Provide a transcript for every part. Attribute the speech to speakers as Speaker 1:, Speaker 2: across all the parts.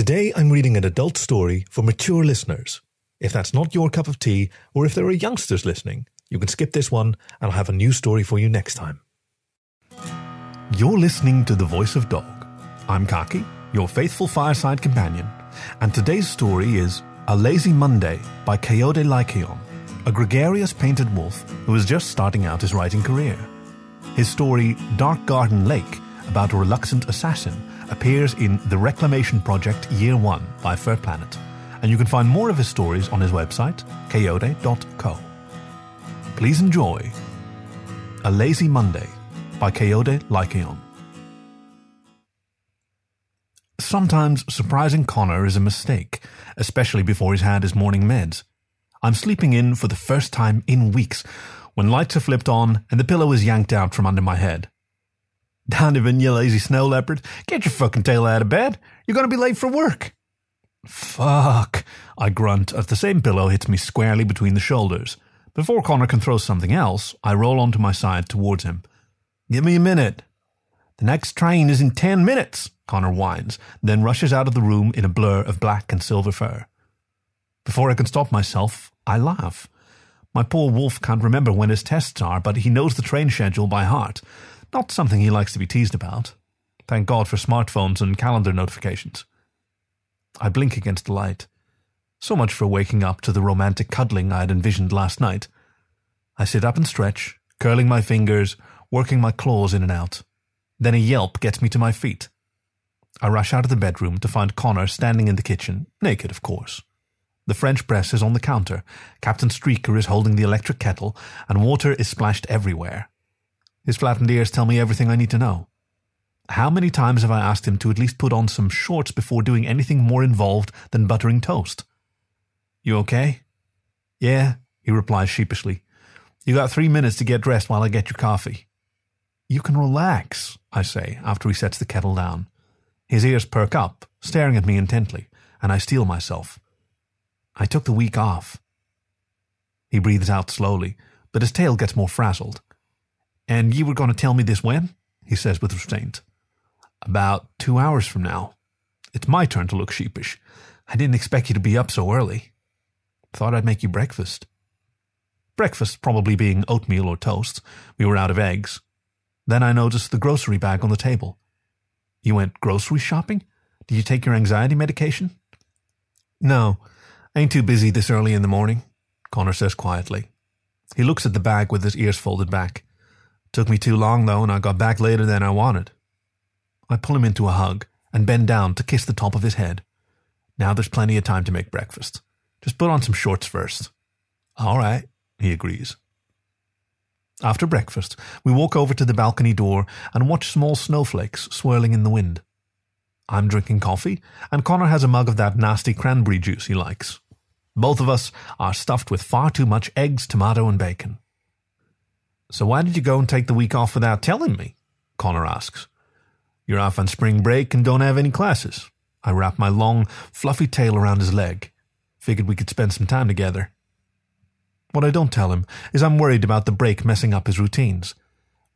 Speaker 1: Today I'm reading an adult story for mature listeners. If that's not your cup of tea, or if there are youngsters listening, you can skip this one and I'll have a new story for you next time. You're listening to The Voice of Dog. I'm Khaki, your faithful fireside companion, and today's story is A Lazy Monday by Kayode Lycaon, a gregarious painted wolf who is just starting out his writing career. His story, Dark Garden Lake, about a reluctant assassin, appears in The Reclamation Project Year 1 by FurPlanet, and you can find more of his stories on his website, kayode.co. Please enjoy A Lazy Monday by Kayode Lycaon. Sometimes surprising Conor is a mistake, especially before he's had his morning meds. I'm sleeping in for the first time in weeks when lights are flipped on and the pillow is yanked out from under my head. Donovan, you lazy snow leopard, get your fucking tail out of bed. You're going to be late for work. Fuck, I grunt as the same pillow hits me squarely between the shoulders. Before Conor can throw something else, I roll onto my side towards him. Give me a minute. The next train is in ten minutes, Conor whines, then rushes out of the room in a blur of black and silver fur. Before I can stop myself, I laugh. My poor wolf can't remember when his tests are, but he knows the train schedule by heart. Not something he likes to be teased about. Thank God for smartphones and calendar notifications. I blink against the light. So much for waking up to the romantic cuddling I had envisioned last night. I sit up and stretch, curling my fingers, working my claws in and out. Then a yelp gets me to my feet. I rush out of the bedroom to find Conor standing in the kitchen, naked, of course. The French press is on the counter, Captain Streaker is holding the electric kettle, and water is splashed everywhere. His flattened ears tell me everything I need to know. How many times have I asked him to at least put on some shorts before doing anything more involved than buttering toast? You okay? Yeah, he replies sheepishly. You got three minutes to get dressed while I get your coffee. You can relax, I say, after he sets the kettle down. His ears perk up, staring at me intently, and I steel myself. I took the week off. He breathes out slowly, but his tail gets more frazzled. And you were going to tell me this when? he says with restraint. About two hours from now. It's my turn to look sheepish. I didn't expect you to be up so early. Thought I'd make you breakfast. Breakfast probably being oatmeal or toast. We were out of eggs. Then I noticed the grocery bag on the table. You went grocery shopping? Did you take your anxiety medication? No, I ain't too busy this early in the morning, Conor says quietly. He looks at the bag with his ears folded back. Took me too long, though, and I got back later than I wanted. I pull him into a hug and bend down to kiss the top of his head. Now there's plenty of time to make breakfast. Just put on some shorts first. All right, he agrees. After breakfast, we walk over to the balcony door and watch small snowflakes swirling in the wind. I'm drinking coffee, and Conor has a mug of that nasty cranberry juice he likes. Both of us are stuffed with far too much eggs, tomato, and bacon. So why did you go and take the week off without telling me? Conor asks. You're off on spring break and don't have any classes. I wrap my long, fluffy tail around his leg. Figured we could spend some time together. What I don't tell him is I'm worried about the break messing up his routines.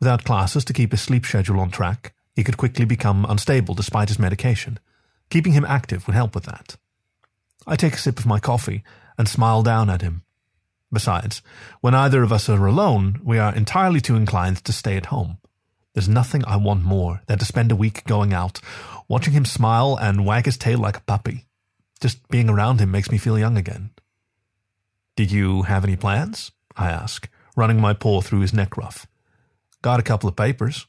Speaker 1: Without classes to keep his sleep schedule on track, he could quickly become unstable despite his medication. Keeping him active would help with that. I take a sip of my coffee and smile down at him. Besides, when either of us are alone, we are entirely too inclined to stay at home. There's nothing I want more than to spend a week going out, watching him smile and wag his tail like a puppy. Just being around him makes me feel young again. Did you have any plans? I ask, running my paw through his neck ruff. Got a couple of papers.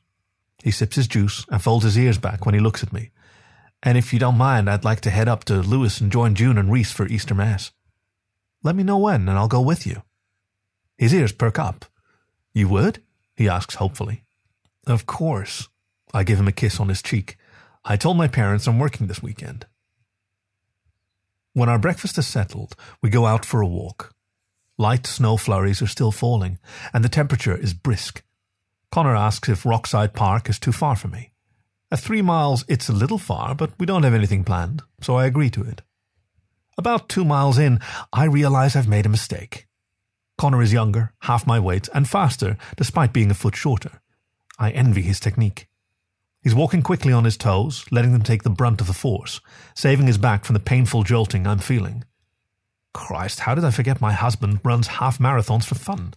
Speaker 1: He sips his juice and folds his ears back when he looks at me. And if you don't mind, I'd like to head up to Lewis and join June and Reese for Easter Mass. Let me know when, and I'll go with you. His ears perk up. You would? he asks hopefully. Of course. I give him a kiss on his cheek. I told my parents I'm working this weekend. When our breakfast is settled, we go out for a walk. Light snow flurries are still falling, and the temperature is brisk. Conor asks if Rockside Park is too far for me. At three miles, it's a little far, but we don't have anything planned, so I agree to it. About two miles in, I realize I've made a mistake. Conor is younger, half my weight, and faster, despite being a foot shorter. I envy his technique. He's walking quickly on his toes, letting them take the brunt of the force, saving his back from the painful jolting I'm feeling. Christ, how did I forget my husband runs half marathons for fun?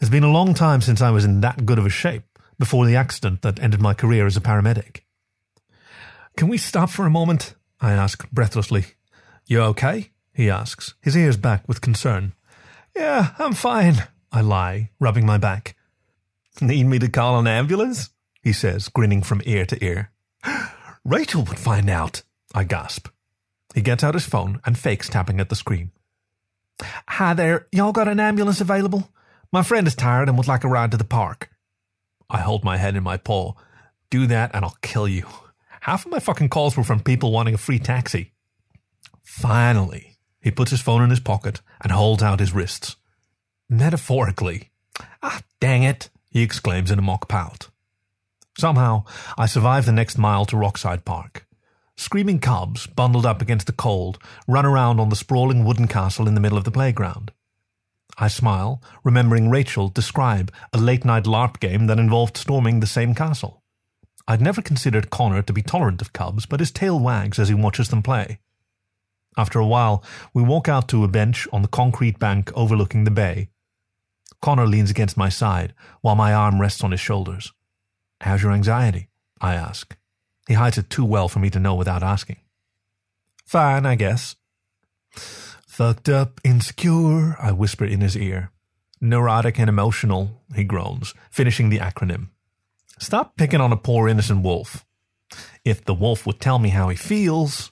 Speaker 1: It's been a long time since I was in that good of a shape, before the accident that ended my career as a paramedic. Can we stop for a moment? I ask breathlessly. You okay? he asks, his ears back with concern. Yeah, I'm fine, I lie, rubbing my back. Need me to call an ambulance? he says, grinning from ear to ear. Rachel would find out, I gasp. He gets out his phone and fakes tapping at the screen. Hi there, y'all got an ambulance available? My friend is tired and would like a ride to the park. I hold my head in my paw. Do that and I'll kill you. Half of my fucking calls were from people wanting a free taxi. Finally, he puts his phone in his pocket and holds out his wrists. Metaphorically. Ah, dang it, he exclaims in a mock pout. Somehow, I survive the next mile to Rockside Park. Screaming cubs, bundled up against the cold, run around on the sprawling wooden castle in the middle of the playground. I smile, remembering Rachel describe a late night LARP game that involved storming the same castle. I'd never considered Conor to be tolerant of cubs, but his tail wags as he watches them play. After a while, we walk out to a bench on the concrete bank overlooking the bay. Conor leans against my side, while my arm rests on his shoulders. How's your anxiety? I ask. He hides it too well for me to know without asking. Fine, I guess. Fucked up, insecure, I whisper in his ear. Neurotic and emotional, he groans, finishing the acronym. Stop picking on a poor innocent wolf. If the wolf would tell me how he feels.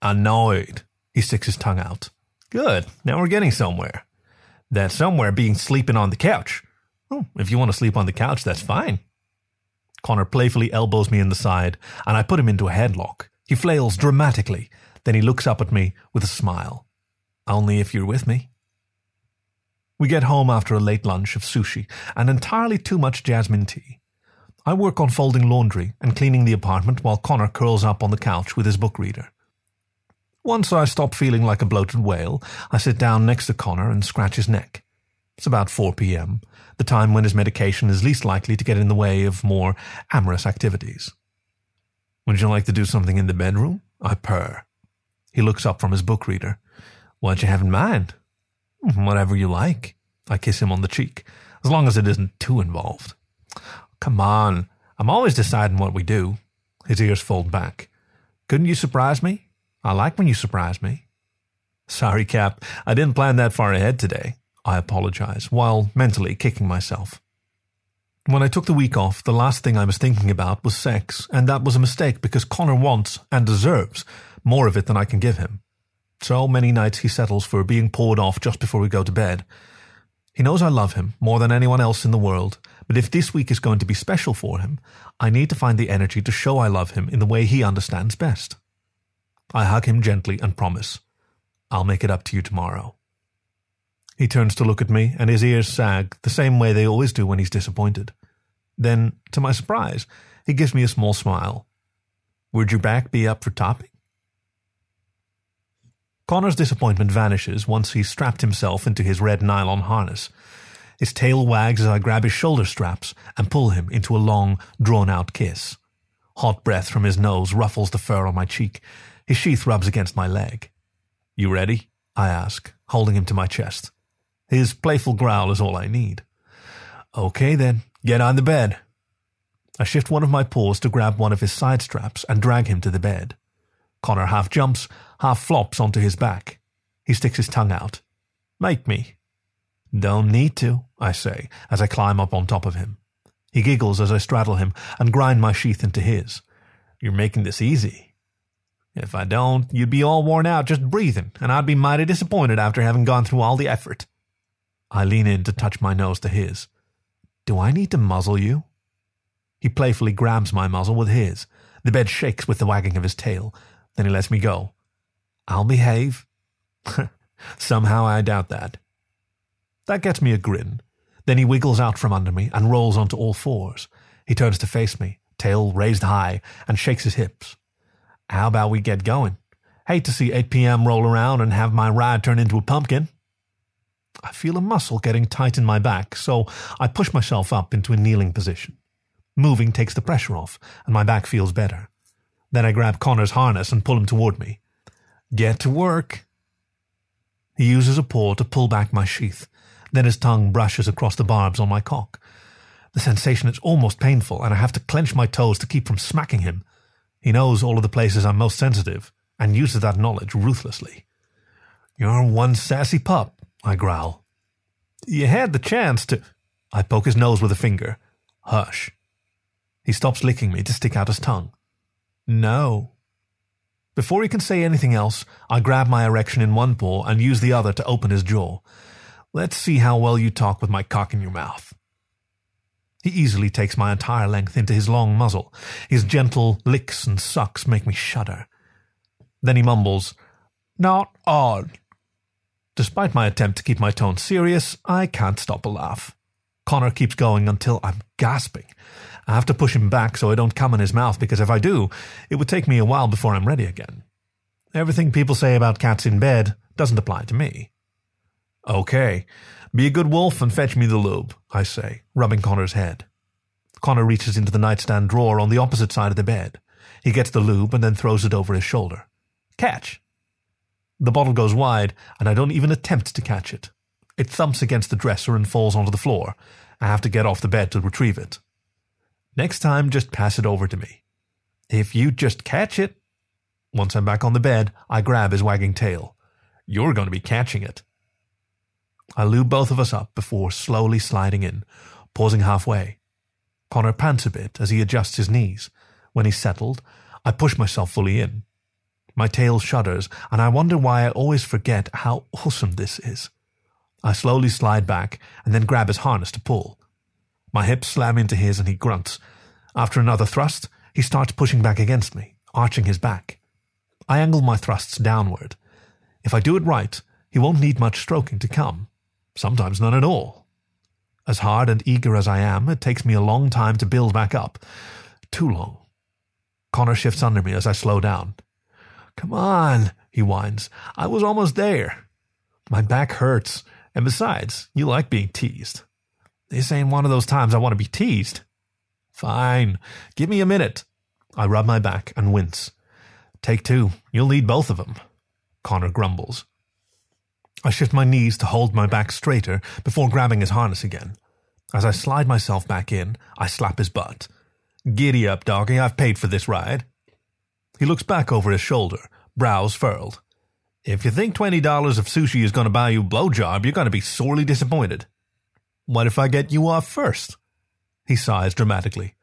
Speaker 1: Annoyed. He sticks his tongue out. Good, now we're getting somewhere. That somewhere being sleeping on the couch. Oh, if you want to sleep on the couch, that's fine. Conor playfully elbows me in the side, and I put him into a headlock. He flails dramatically, then he looks up at me with a smile. Only if you're with me. We get home after a late lunch of sushi and entirely too much jasmine tea. I work on folding laundry and cleaning the apartment while Conor curls up on the couch with his book reader. Once I stop feeling like a bloated whale, I sit down next to Conor and scratch his neck. It's about 4 p.m., the time when his medication is least likely to get in the way of more amorous activities. Would you like to do something in the bedroom? I purr. He looks up from his book reader. What you have in mind? Hmm, whatever you like. I kiss him on the cheek, as long as it isn't too involved. Come on, I'm always deciding what we do. His ears fold back. Couldn't you surprise me? I like when you surprise me. Sorry, Cap, I didn't plan that far ahead today. I apologize, while mentally kicking myself. When I took the week off, the last thing I was thinking about was sex, and that was a mistake because Conor wants, and deserves, more of it than I can give him. So many nights he settles for being poured off just before we go to bed. He knows I love him more than anyone else in the world, but if this week is going to be special for him, I need to find the energy to show I love him in the way he understands best. I hug him gently and promise, I'll make it up to you tomorrow. He turns to look at me, and his ears sag the same way they always do when he's disappointed. Then, to my surprise, he gives me a small smile. Would your back be up for topping? Conor's disappointment vanishes once he's strapped himself into his red nylon harness. His tail wags as I grab his shoulder straps and pull him into a long, drawn out kiss. Hot breath from his nose ruffles the fur on my cheek. His sheath rubs against my leg. You ready? I ask, holding him to my chest. His playful growl is all I need. Okay then, get on the bed. I shift one of my paws to grab one of his side straps and drag him to the bed. Conor half jumps, half flops onto his back. He sticks his tongue out. Make me. Don't need to, I say, as I climb up on top of him. He giggles as I straddle him and grind my sheath into his. You're making this easy. If I don't, you'd be all worn out just breathing, and I'd be mighty disappointed after having gone through all the effort. I lean in to touch my nose to his. Do I need to muzzle you? He playfully grabs my muzzle with his. The bed shakes with the wagging of his tail. Then he lets me go. I'll behave. Somehow I doubt that. That gets me a grin. Then he wiggles out from under me and rolls onto all fours. He turns to face me, tail raised high, and shakes his hips. How about we get going? Hate to see 8 p.m. roll around and have my ride turn into a pumpkin. I feel a muscle getting tight in my back, so I push myself up into a kneeling position. Moving takes the pressure off, and my back feels better. Then I grab Conor's harness and pull him toward me. Get to work. He uses a paw to pull back my sheath. Then his tongue brushes across the barbs on my cock. The sensation is almost painful, and I have to clench my toes to keep from smacking him. He knows all of the places I'm most sensitive, and uses that knowledge ruthlessly. You're one sassy pup, I growl. You had the chance to. I poke his nose with a finger. Hush. He stops licking me to stick out his tongue. No. Before he can say anything else, I grab my erection in one paw and use the other to open his jaw. Let's see how well you talk with my cock in your mouth. He easily takes my entire length into his long muzzle. His gentle licks and sucks make me shudder. Then he mumbles, Not odd. Despite my attempt to keep my tone serious, I can't stop a laugh. Conor keeps going until I'm gasping. I have to push him back so I don't come in his mouth because if I do, it would take me a while before I'm ready again. Everything people say about cats in bed doesn't apply to me. Okay, be a good wolf and fetch me the lube, I say, rubbing Conor's head. Conor reaches into the nightstand drawer on the opposite side of the bed. He gets the lube and then throws it over his shoulder. Catch! The bottle goes wide, and I don't even attempt to catch it. It thumps against the dresser and falls onto the floor. I have to get off the bed to retrieve it. Next time, just pass it over to me. If you just catch it. Once I'm back on the bed, I grab his wagging tail. You're going to be catching it. I lube both of us up before slowly sliding in, pausing halfway. Conor pants a bit as he adjusts his knees. When he's settled, I push myself fully in. My tail shudders, and I wonder why I always forget how awesome this is. I slowly slide back and then grab his harness to pull. My hips slam into his and he grunts. After another thrust, he starts pushing back against me, arching his back. I angle my thrusts downward. If I do it right, he won't need much stroking to come. Sometimes none at all. As hard and eager as I am, it takes me a long time to build back up. Too long. Conor shifts under me as I slow down. Come on, he whines. I was almost there. My back hurts, and besides, you like being teased. This ain't one of those times I want to be teased. Fine. Give me a minute. I rub my back and wince. Take two. You'll need both of them. Conor grumbles. I shift my knees to hold my back straighter before grabbing his harness again. As I slide myself back in, I slap his butt. Giddy up, doggy. I've paid for this ride. He looks back over his shoulder, brows furled. If you think $20 of sushi is going to buy you a blowjob, you're going to be sorely disappointed. What if I get you off first? He sighs dramatically.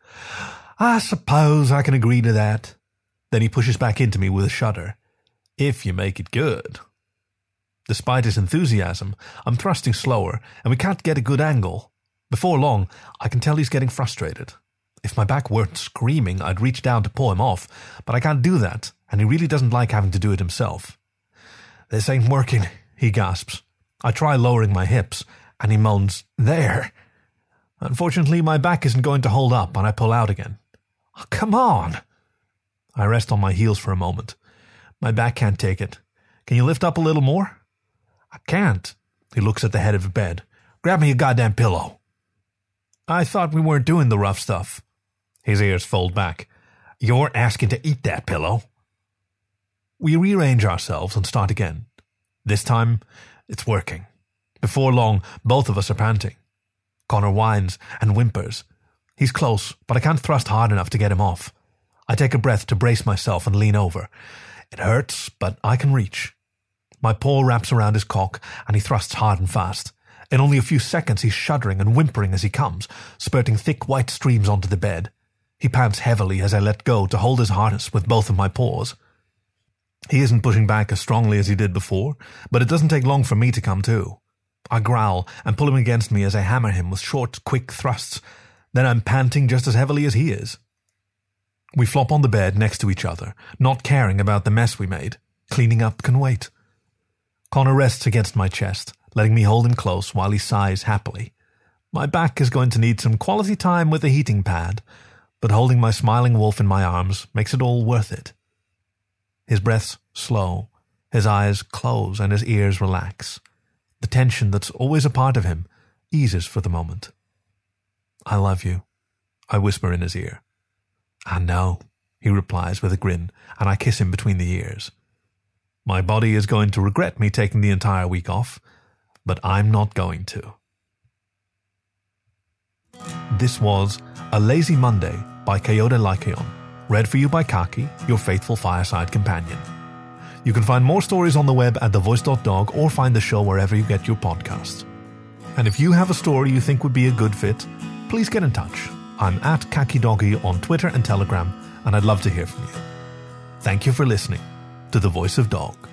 Speaker 1: I suppose I can agree to that. Then he pushes back into me with a shudder. If you make it good. Despite his enthusiasm, I'm thrusting slower, and we can't get a good angle. Before long, I can tell he's getting frustrated. If my back weren't screaming, I'd reach down to pull him off, but I can't do that, and he really doesn't like having to do it himself. This ain't working, he gasps. I try lowering my hips, and he moans, There. Unfortunately, my back isn't going to hold up, and I pull out again. Oh, come on! I rest on my heels for a moment. My back can't take it. Can you lift up a little more? I can't. He looks at the head of the bed. Grab me a goddamn pillow. I thought we weren't doing the rough stuff. His ears fold back. You're asking to eat that pillow. We rearrange ourselves and start again. This time, it's working. Before long, both of us are panting. Conor whines and whimpers. He's close, but I can't thrust hard enough to get him off. I take a breath to brace myself and lean over. It hurts, but I can reach. My paw wraps around his cock, and he thrusts hard and fast. In only a few seconds, he's shuddering and whimpering as he comes, spurting thick white streams onto the bed. He pants heavily as I let go to hold his harness with both of my paws. He isn't pushing back as strongly as he did before, but it doesn't take long for me to come to. I growl and pull him against me as I hammer him with short, quick thrusts. Then I'm panting just as heavily as he is. We flop on the bed next to each other, not caring about the mess we made. Cleaning up can wait. Conor rests against my chest, letting me hold him close while he sighs happily. My back is going to need some quality time with a heating pad, but holding my smiling wolf in my arms makes it all worth it. His breaths slow, his eyes close, and his ears relax. The tension that's always a part of him eases for the moment. I love you. I whisper in his ear. I know, he replies with a grin, and I kiss him between the ears. My body is going to regret me taking the entire week off, but I'm not going to. This was A Lazy Monday by Kayode Lycaon, read for you by Khaki, your faithful fireside companion. You can find more stories on the web at thevoice.dog or find the show wherever you get your podcasts. And if you have a story you think would be a good fit, please get in touch. I'm at Khaki Doggy on Twitter and Telegram, and I'd love to hear from you. Thank you for listening to The Voice of Dog.